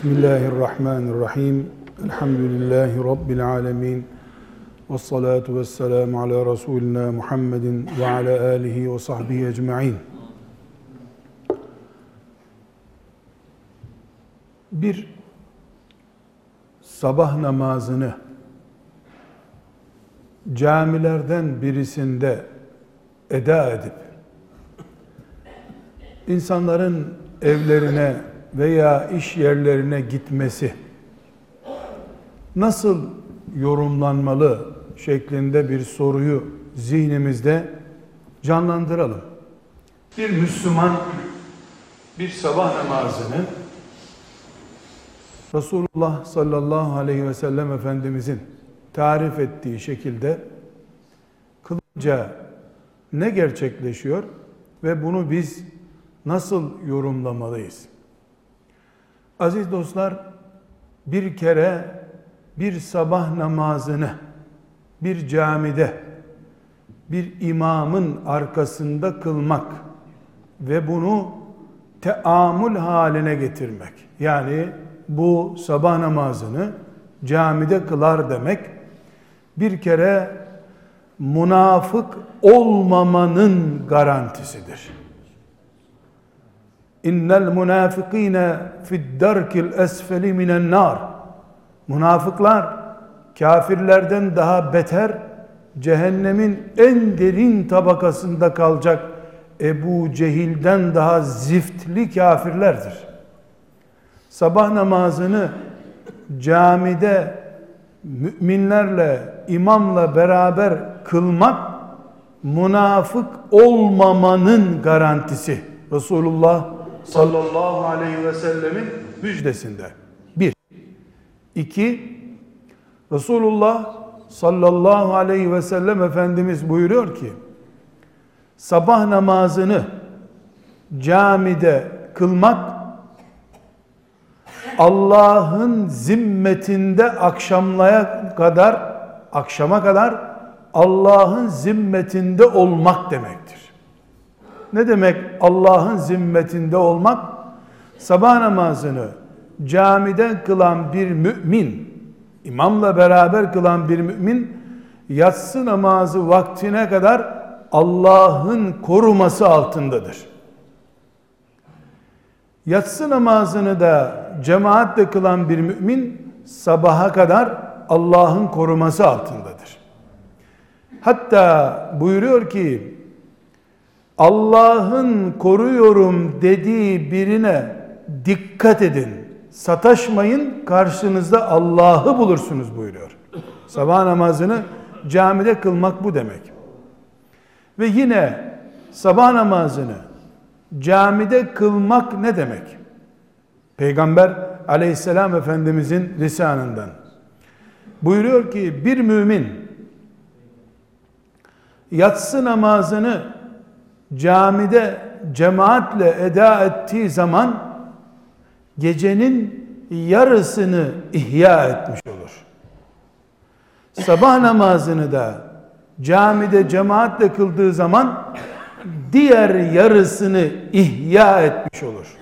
Bismillahirrahmanirrahim. Elhamdülillahi Rabbil alemin. Ve salatu ve selamu ala Resulina Muhammedin ve ala alihi ve sahbihi ecma'in. Bir sabah namazını camilerden birisinde eda edip insanların evlerine veya iş yerlerine gitmesi nasıl yorumlanmalı şeklinde bir soruyu zihnimizde canlandıralım. Bir Müslüman bir sabah namazını Resulullah sallallahu aleyhi ve sellem Efendimizin tarif ettiği şekilde kılınca ne gerçekleşiyor ve bunu biz nasıl yorumlamalıyız? Aziz dostlar, bir kere bir sabah namazını bir camide bir imamın arkasında kılmak ve bunu teamül haline getirmek. Yani bu sabah namazını camide kılar demek bir kere münafık olmamanın garantisidir. İnnel münafikine fid darkil esfeli minen nar. Münafıklar kafirlerden daha beter cehennemin en derin tabakasında kalacak Ebu Cehil'den daha ziftli kafirlerdir. Sabah namazını camide müminlerle, imamla beraber kılmak münafık olmamanın garantisi. Resulullah sallallahu aleyhi ve sellemin müjdesinde. Bir. İki, Resulullah sallallahu aleyhi ve sellem Efendimiz buyuruyor ki, sabah namazını camide kılmak, Allah'ın zimmetinde akşamlaya kadar, akşama kadar Allah'ın zimmetinde olmak demektir. Ne demek Allah'ın zimmetinde olmak? Sabah namazını camide kılan bir mümin, imamla beraber kılan bir mümin, yatsı namazı vaktine kadar Allah'ın koruması altındadır. Yatsı namazını da cemaatle kılan bir mümin, sabaha kadar Allah'ın koruması altındadır. Hatta buyuruyor ki, Allah'ın koruyorum dediği birine dikkat edin. Sataşmayın karşınızda Allah'ı bulursunuz buyuruyor. Sabah namazını camide kılmak bu demek. Ve yine sabah namazını camide kılmak ne demek? Peygamber aleyhisselam efendimizin lisanından. Buyuruyor ki bir mümin yatsı namazını camide cemaatle eda ettiği zaman gecenin yarısını ihya etmiş olur. Sabah namazını da camide cemaatle kıldığı zaman diğer yarısını ihya etmiş olur.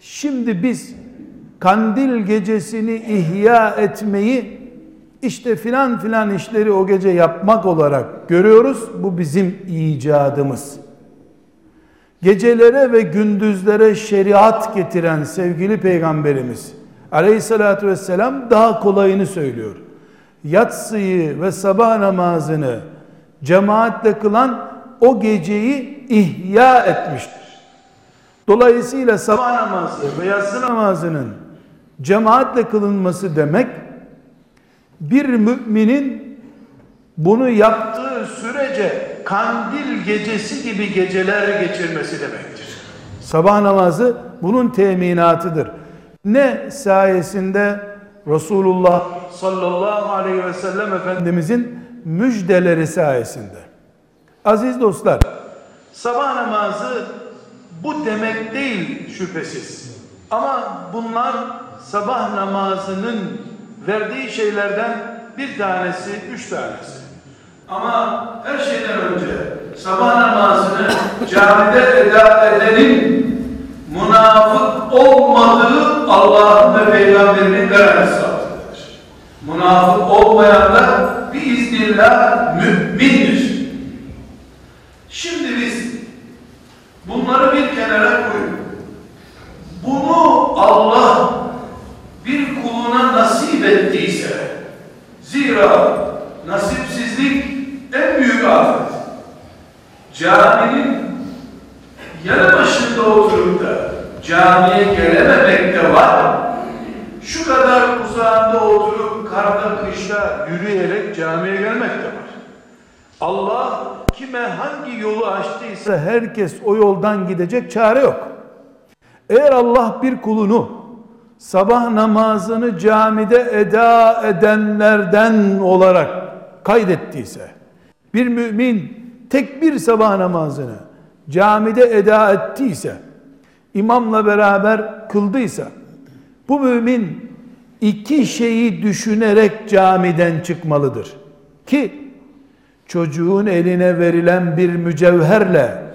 Şimdi biz kandil gecesini ihya etmeyi işte filan filan işleri o gece yapmak olarak görüyoruz. Bu bizim icadımız. Gecelere ve gündüzlere şeriat getiren sevgili peygamberimiz aleyhissalatü vesselam daha kolayını söylüyor. Yatsıyı ve sabah namazını cemaatle kılan o geceyi ihya etmiştir. Dolayısıyla sabah namazı ve yatsı namazının cemaatle kılınması demek bir müminin bunu yaptığı sürece kandil gecesi gibi geceler geçirmesi demektir. Sabah namazı bunun teminatıdır. Ne sayesinde Resulullah sallallahu aleyhi ve sellem Efendimizin müjdeleri sayesinde. Aziz dostlar, sabah namazı bu demek değil şüphesiz. Ama bunlar sabah namazının verdiği şeylerden bir tanesi, üç tanesi. Ama her şeyden önce sabah namazını camide eda edenin münafık olmadığı Allah'ın ve Peygamberinin garantisi altındadır. Münafık olmayanlar biiznillah mümindir. Şimdi biz bunları bir kenara koyup bunu Allah bir kuluna nasip ettiyse zira nasipsizlik en büyük afet. Caminin yanı başında oturup da camiye gelememek de var. Şu kadar uzağında oturup karda kışta yürüyerek camiye gelmek de var. Allah kime hangi yolu açtıysa herkes o yoldan gidecek çare yok. Eğer Allah bir kulunu sabah namazını camide eda edenlerden olarak kaydettiyse bir mümin tek bir sabah namazını camide eda ettiyse imamla beraber kıldıysa bu mümin iki şeyi düşünerek camiden çıkmalıdır. Ki çocuğun eline verilen bir mücevherle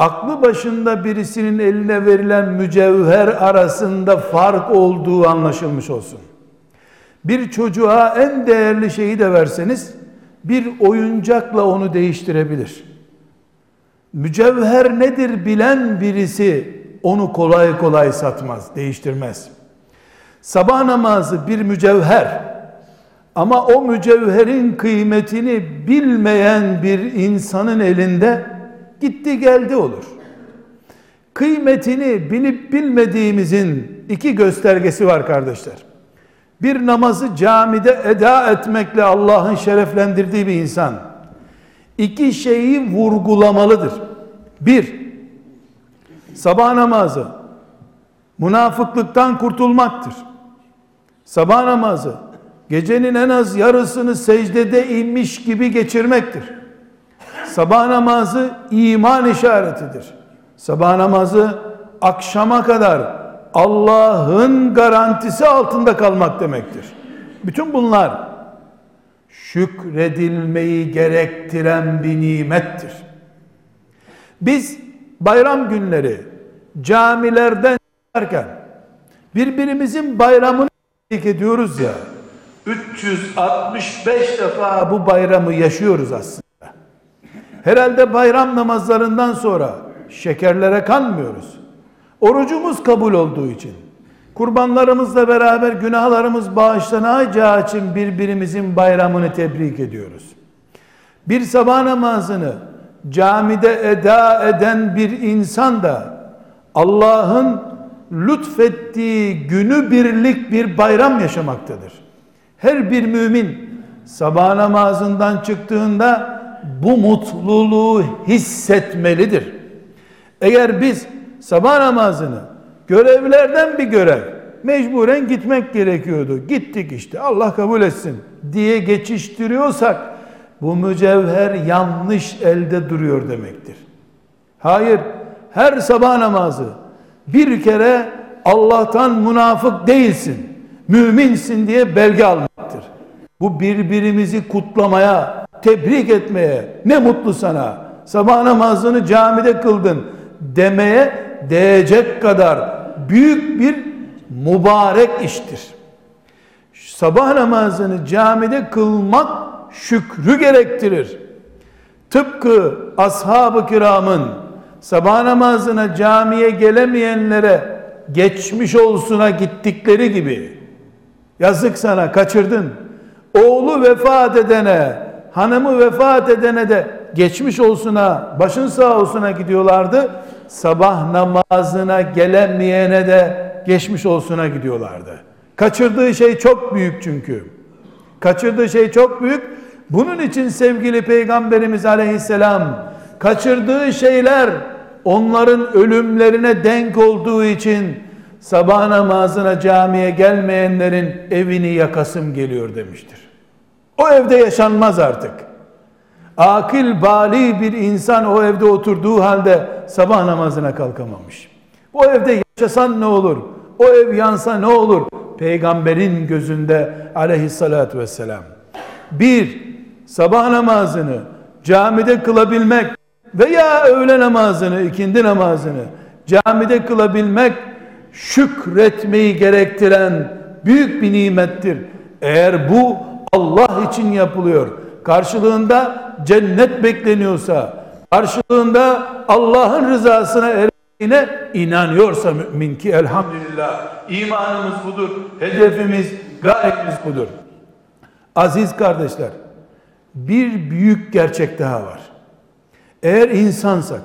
aklı başında birisinin eline verilen mücevher arasında fark olduğu anlaşılmış olsun. Bir çocuğa en değerli şeyi de verseniz bir oyuncakla onu değiştirebilir. Mücevher nedir bilen birisi onu kolay kolay satmaz, değiştirmez. Sabah namazı bir mücevher ama o mücevherin kıymetini bilmeyen bir insanın elinde gitti geldi olur. Kıymetini bilip bilmediğimizin iki göstergesi var kardeşler. Bir namazı camide eda etmekle Allah'ın şereflendirdiği bir insan iki şeyi vurgulamalıdır. Bir, sabah namazı münafıklıktan kurtulmaktır. Sabah namazı gecenin en az yarısını secdede inmiş gibi geçirmektir. Sabah namazı iman işaretidir. Sabah namazı akşama kadar Allah'ın garantisi altında kalmak demektir. Bütün bunlar şükredilmeyi gerektiren bir nimettir. Biz bayram günleri camilerden çıkarken birbirimizin bayramını ediyoruz ya 365 defa bu bayramı yaşıyoruz aslında. Herhalde bayram namazlarından sonra şekerlere kanmıyoruz. Orucumuz kabul olduğu için, kurbanlarımızla beraber günahlarımız bağışlanacağı için birbirimizin bayramını tebrik ediyoruz. Bir sabah namazını camide eda eden bir insan da Allah'ın lütfettiği günü birlik bir bayram yaşamaktadır. Her bir mümin sabah namazından çıktığında bu mutluluğu hissetmelidir. Eğer biz sabah namazını görevlerden bir görev mecburen gitmek gerekiyordu. Gittik işte Allah kabul etsin diye geçiştiriyorsak bu mücevher yanlış elde duruyor demektir. Hayır, her sabah namazı bir kere Allah'tan münafık değilsin, müminsin diye belge almaktır. Bu birbirimizi kutlamaya, tebrik etmeye, ne mutlu sana, sabah namazını camide kıldın demeye değecek kadar büyük bir mübarek iştir. Sabah namazını camide kılmak şükrü gerektirir. Tıpkı ashab-ı kiramın sabah namazına camiye gelemeyenlere geçmiş olsuna gittikleri gibi yazık sana kaçırdın. Oğlu vefat edene, hanımı vefat edene de geçmiş olsuna, başın sağ olsuna gidiyorlardı. Sabah namazına gelemeyene de geçmiş olsuna gidiyorlardı. Kaçırdığı şey çok büyük çünkü. Kaçırdığı şey çok büyük. Bunun için sevgili Peygamberimiz Aleyhisselam kaçırdığı şeyler onların ölümlerine denk olduğu için sabah namazına camiye gelmeyenlerin evini yakasım geliyor demiştir. O evde yaşanmaz artık. Akil bali bir insan o evde oturduğu halde sabah namazına kalkamamış. O evde yaşasan ne olur? O ev yansa ne olur? Peygamberin gözünde aleyhissalatü vesselam. Bir, sabah namazını camide kılabilmek veya öğle namazını, ikindi namazını camide kılabilmek şükretmeyi gerektiren büyük bir nimettir. Eğer bu Allah için yapılıyor, karşılığında cennet bekleniyorsa, karşılığında Allah'ın rızasına erdiğine inanıyorsa mümin ki elhamdülillah imanımız budur, hedefimiz, gayemiz budur. Aziz kardeşler, bir büyük gerçek daha var. Eğer insansak,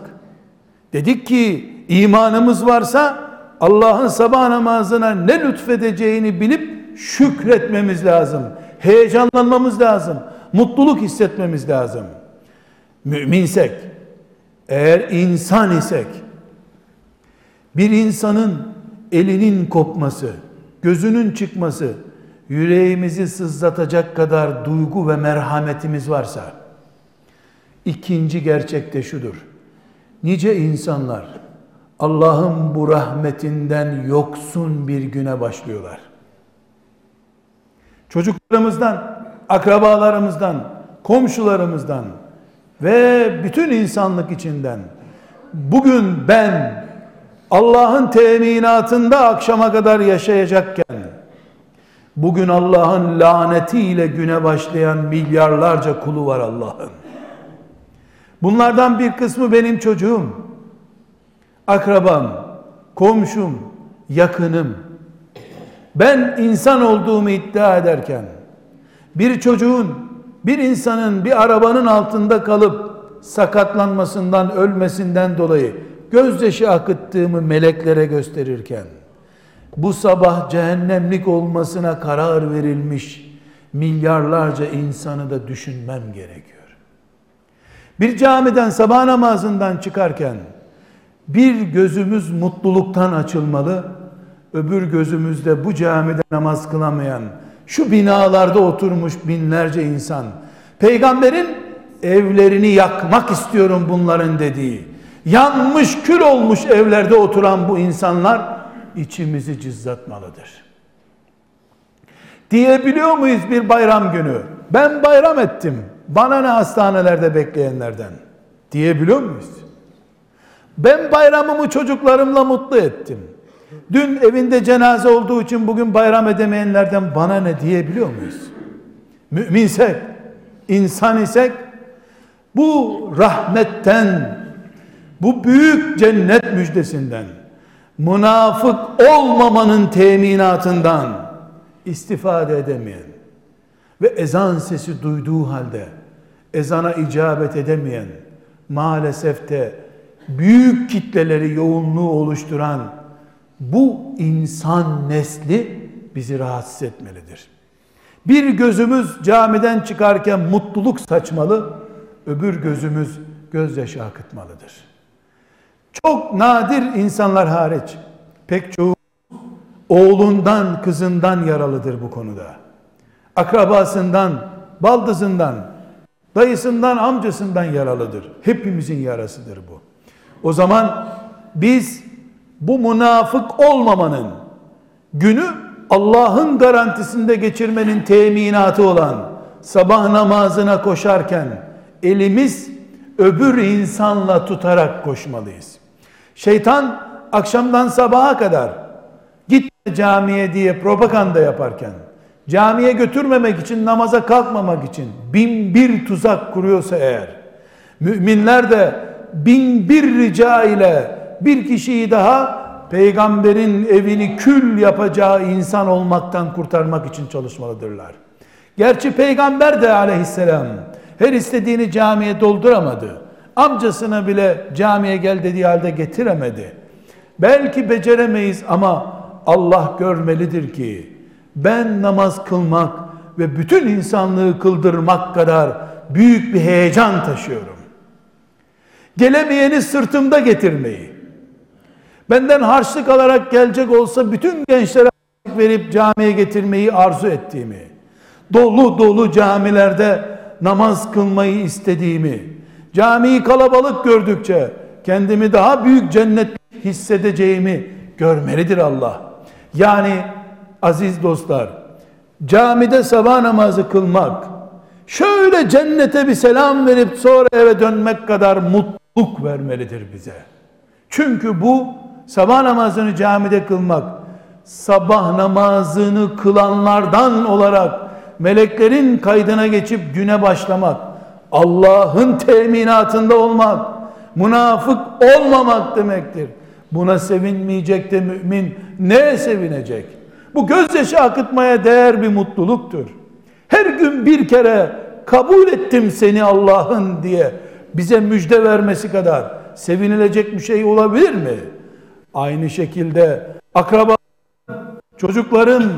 dedik ki imanımız varsa Allah'ın sabah namazına ne lütfedeceğini bilip şükretmemiz lazım. Heyecanlanmamız lazım. Mutluluk hissetmemiz lazım. Müminsek, eğer insan isek, bir insanın elinin kopması, gözünün çıkması, yüreğimizi sızlatacak kadar duygu ve merhametimiz varsa, ikinci gerçek de şudur. Nice insanlar Allah'ın bu rahmetinden yoksun bir güne başlıyorlar. Çocuklarımızdan, akrabalarımızdan, komşularımızdan ve bütün insanlık içinden bugün ben Allah'ın teminatında akşama kadar yaşayacakken bugün Allah'ın lanetiyle güne başlayan milyarlarca kulu var Allah'ın. Bunlardan bir kısmı benim çocuğum, akrabam, komşum, yakınım. Ben insan olduğumu iddia ederken bir çocuğun, bir insanın bir arabanın altında kalıp sakatlanmasından, ölmesinden dolayı gözyaşı akıttığımı meleklere gösterirken bu sabah cehennemlik olmasına karar verilmiş milyarlarca insanı da düşünmem gerekiyor. Bir camiden sabah namazından çıkarken bir gözümüz mutluluktan açılmalı, öbür gözümüzde bu camide namaz kılamayan, şu binalarda oturmuş binlerce insan, peygamberin evlerini yakmak istiyorum bunların dediği, yanmış kül olmuş evlerde oturan bu insanlar içimizi cızlatmalıdır. Diyebiliyor muyuz bir bayram günü? Ben bayram ettim. Bana ne hastanelerde bekleyenlerden? Diyebiliyor muyuz? Ben bayramımı çocuklarımla mutlu ettim. Dün evinde cenaze olduğu için bugün bayram edemeyenlerden bana ne diyebiliyor muyuz? Müminsek, insan isek bu rahmetten, bu büyük cennet müjdesinden, münafık olmamanın teminatından istifade edemeyen ve ezan sesi duyduğu halde ezana icabet edemeyen maalesef de büyük kitleleri yoğunluğu oluşturan bu insan nesli bizi rahatsız etmelidir. Bir gözümüz camiden çıkarken mutluluk saçmalı, öbür gözümüz gözyaşı akıtmalıdır. Çok nadir insanlar hariç pek çoğu oğlundan, kızından yaralıdır bu konuda. Akrabasından, baldızından, dayısından, amcasından yaralıdır. Hepimizin yarasıdır bu. O zaman biz bu münafık olmamanın günü Allah'ın garantisinde geçirmenin teminatı olan sabah namazına koşarken elimiz öbür insanla tutarak koşmalıyız. Şeytan akşamdan sabaha kadar git camiye diye propaganda yaparken camiye götürmemek için namaza kalkmamak için bin bir tuzak kuruyorsa eğer müminler de bin bir rica ile bir kişiyi daha peygamberin evini kül yapacağı insan olmaktan kurtarmak için çalışmalıdırlar. Gerçi peygamber de aleyhisselam her istediğini camiye dolduramadı. Amcasına bile camiye gel dediği halde getiremedi. Belki beceremeyiz ama Allah görmelidir ki ben namaz kılmak ve bütün insanlığı kıldırmak kadar büyük bir heyecan taşıyorum. Gelemeyeni sırtımda getirmeyi, benden harçlık alarak gelecek olsa bütün gençlere verip camiye getirmeyi arzu ettiğimi, dolu dolu camilerde namaz kılmayı istediğimi, camiyi kalabalık gördükçe kendimi daha büyük cennet hissedeceğimi görmelidir Allah. Yani aziz dostlar, camide sabah namazı kılmak, şöyle cennete bir selam verip sonra eve dönmek kadar mutluluk vermelidir bize. Çünkü bu sabah namazını camide kılmak, sabah namazını kılanlardan olarak meleklerin kaydına geçip güne başlamak, Allah'ın teminatında olmak, münafık olmamak demektir. Buna sevinmeyecek de mümin ne sevinecek? Bu gözyaşı akıtmaya değer bir mutluluktur. Her gün bir kere kabul ettim seni Allah'ın diye bize müjde vermesi kadar sevinilecek bir şey olabilir mi? Aynı şekilde akraba çocuklarım,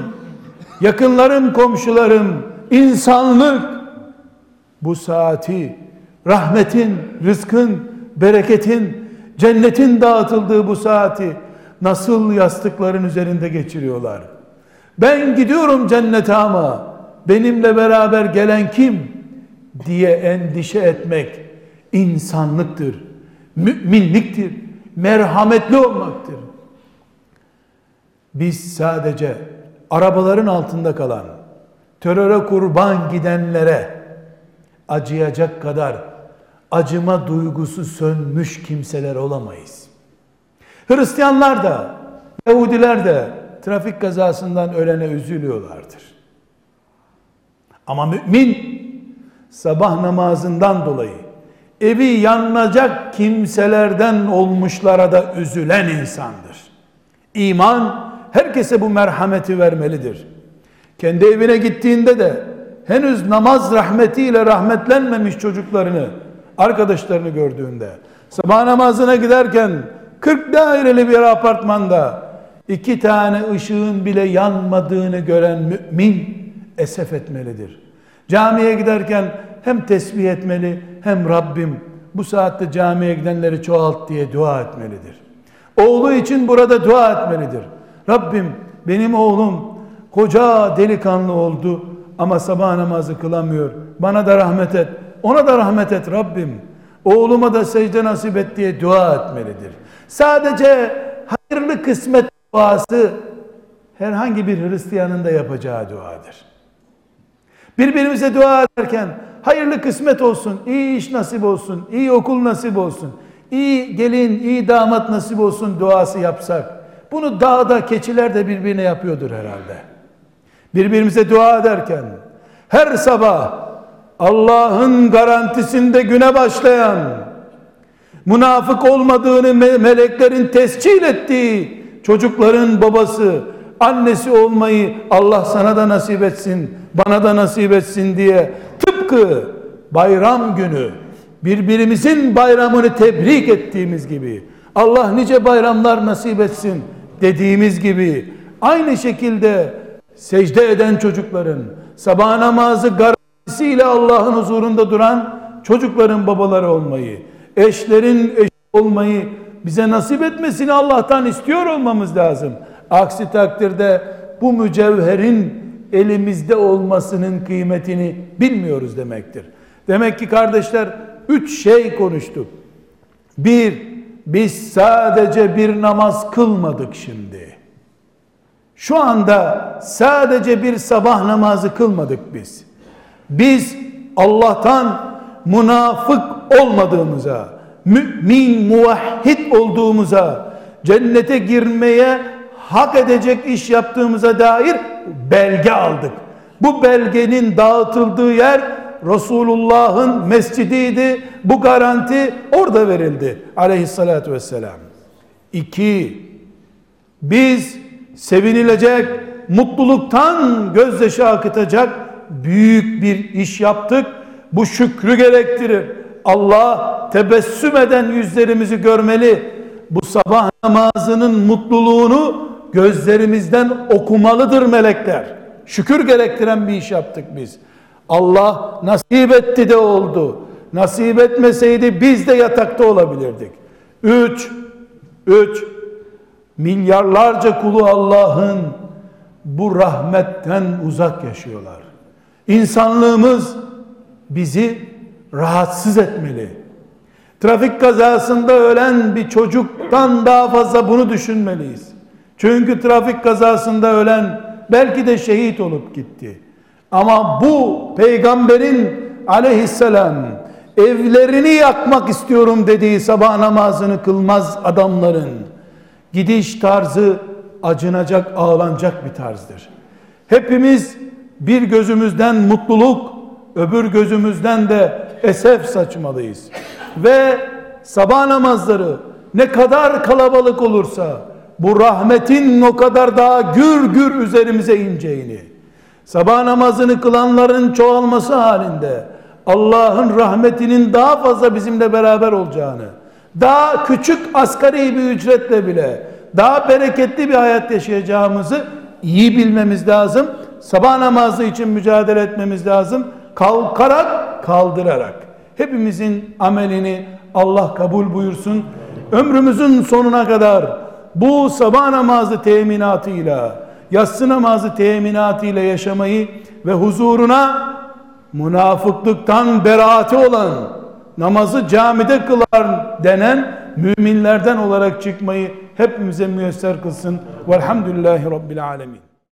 yakınlarım, komşularım, insanlık bu saati rahmetin, rızkın, bereketin, cennetin dağıtıldığı bu saati nasıl yastıkların üzerinde geçiriyorlar? Ben gidiyorum cennete ama benimle beraber gelen kim diye endişe etmek insanlıktır, müminliktir, merhametli olmaktır. Biz sadece arabaların altında kalan, teröre kurban gidenlere acıyacak kadar acıma duygusu sönmüş kimseler olamayız. Hristiyanlar da, Yahudiler de trafik kazasından ölene üzülüyorlardır. Ama mümin sabah namazından dolayı evi yanacak kimselerden olmuşlara da üzülen insandır. İman herkese bu merhameti vermelidir. Kendi evine gittiğinde de henüz namaz rahmetiyle rahmetlenmemiş çocuklarını, arkadaşlarını gördüğünde, sabah namazına giderken 40 daireli bir apartmanda iki tane ışığın bile yanmadığını gören mümin esef etmelidir. Camiye giderken hem tesbih etmeli hem Rabbim bu saatte camiye gidenleri çoğalt diye dua etmelidir. Oğlu için burada dua etmelidir. Rabbim benim oğlum koca delikanlı oldu ama sabah namazı kılamıyor. Bana da rahmet et. Ona da rahmet et Rabbim. Oğluma da secde nasip et diye dua etmelidir. Sadece hayırlı kısmet duası herhangi bir Hristiyanın da yapacağı duadır. Birbirimize dua ederken hayırlı kısmet olsun, iyi iş nasip olsun, iyi okul nasip olsun, iyi gelin, iyi damat nasip olsun duası yapsak, bunu dağda keçiler de birbirine yapıyordur herhalde. Birbirimize dua ederken, her sabah Allah'ın garantisinde güne başlayan, münafık olmadığını meleklerin tescil ettiği çocukların babası, annesi olmayı Allah sana da nasip etsin, bana da nasip etsin diye tıpkı bayram günü birbirimizin bayramını tebrik ettiğimiz gibi Allah nice bayramlar nasip etsin dediğimiz gibi aynı şekilde secde eden çocukların sabah namazı garantisiyle Allah'ın huzurunda duran çocukların babaları olmayı, eşlerin eş olmayı bize nasip etmesini Allah'tan istiyor olmamız lazım. Aksi takdirde bu mücevherin elimizde olmasının kıymetini bilmiyoruz demektir. Demek ki kardeşler üç şey konuştuk. Bir, biz sadece bir namaz kılmadık şimdi. Şu anda sadece bir sabah namazı kılmadık biz. Biz Allah'tan münafık olmadığımıza, mümin, muvahhid olduğumuza, cennete girmeye hak edecek iş yaptığımıza dair belge aldık. Bu belgenin dağıtıldığı yer Resulullah'ın mescidiydi. Bu garanti orada verildi aleyhissalatü vesselam. İki, biz sevinilecek, mutluluktan gözyaşı akıtacak büyük bir iş yaptık. Bu şükrü gerektirir. Allah tebessüm eden yüzlerimizi görmeli. Bu sabah namazının mutluluğunu gözlerimizden okumalıdır melekler. Şükür gerektiren bir iş yaptık biz. Allah nasip etti de oldu. Nasip etmeseydi biz de yatakta olabilirdik. Üç, üç, milyarlarca kulu Allah'ın bu rahmetten uzak yaşıyorlar. İnsanlığımız bizi rahatsız etmeli. Trafik kazasında ölen bir çocuktan daha fazla bunu düşünmeliyiz. Çünkü trafik kazasında ölen belki de şehit olup gitti. Ama bu peygamberin aleyhisselam evlerini yakmak istiyorum dediği sabah namazını kılmaz adamların gidiş tarzı acınacak, ağlanacak bir tarzdır. Hepimiz bir gözümüzden mutluluk, öbür gözümüzden de esef saçmalıyız. Ve sabah namazları ne kadar kalabalık olursa bu rahmetin o kadar daha gür gür üzerimize ineceğini, sabah namazını kılanların çoğalması halinde Allah'ın rahmetinin daha fazla bizimle beraber olacağını, daha küçük asgari bir ücretle bile daha bereketli bir hayat yaşayacağımızı iyi bilmemiz lazım. Sabah namazı için mücadele etmemiz lazım. Kalkarak, kaldırarak. Hepimizin amelini Allah kabul buyursun. Ömrümüzün sonuna kadar bu sabah namazı teminatıyla, yatsı namazı teminatıyla yaşamayı ve huzuruna münafıklıktan beraati olan namazı camide kılar denen müminlerden olarak çıkmayı hepimize müyesser kılsın. Velhamdülillahi Rabbil Alemin.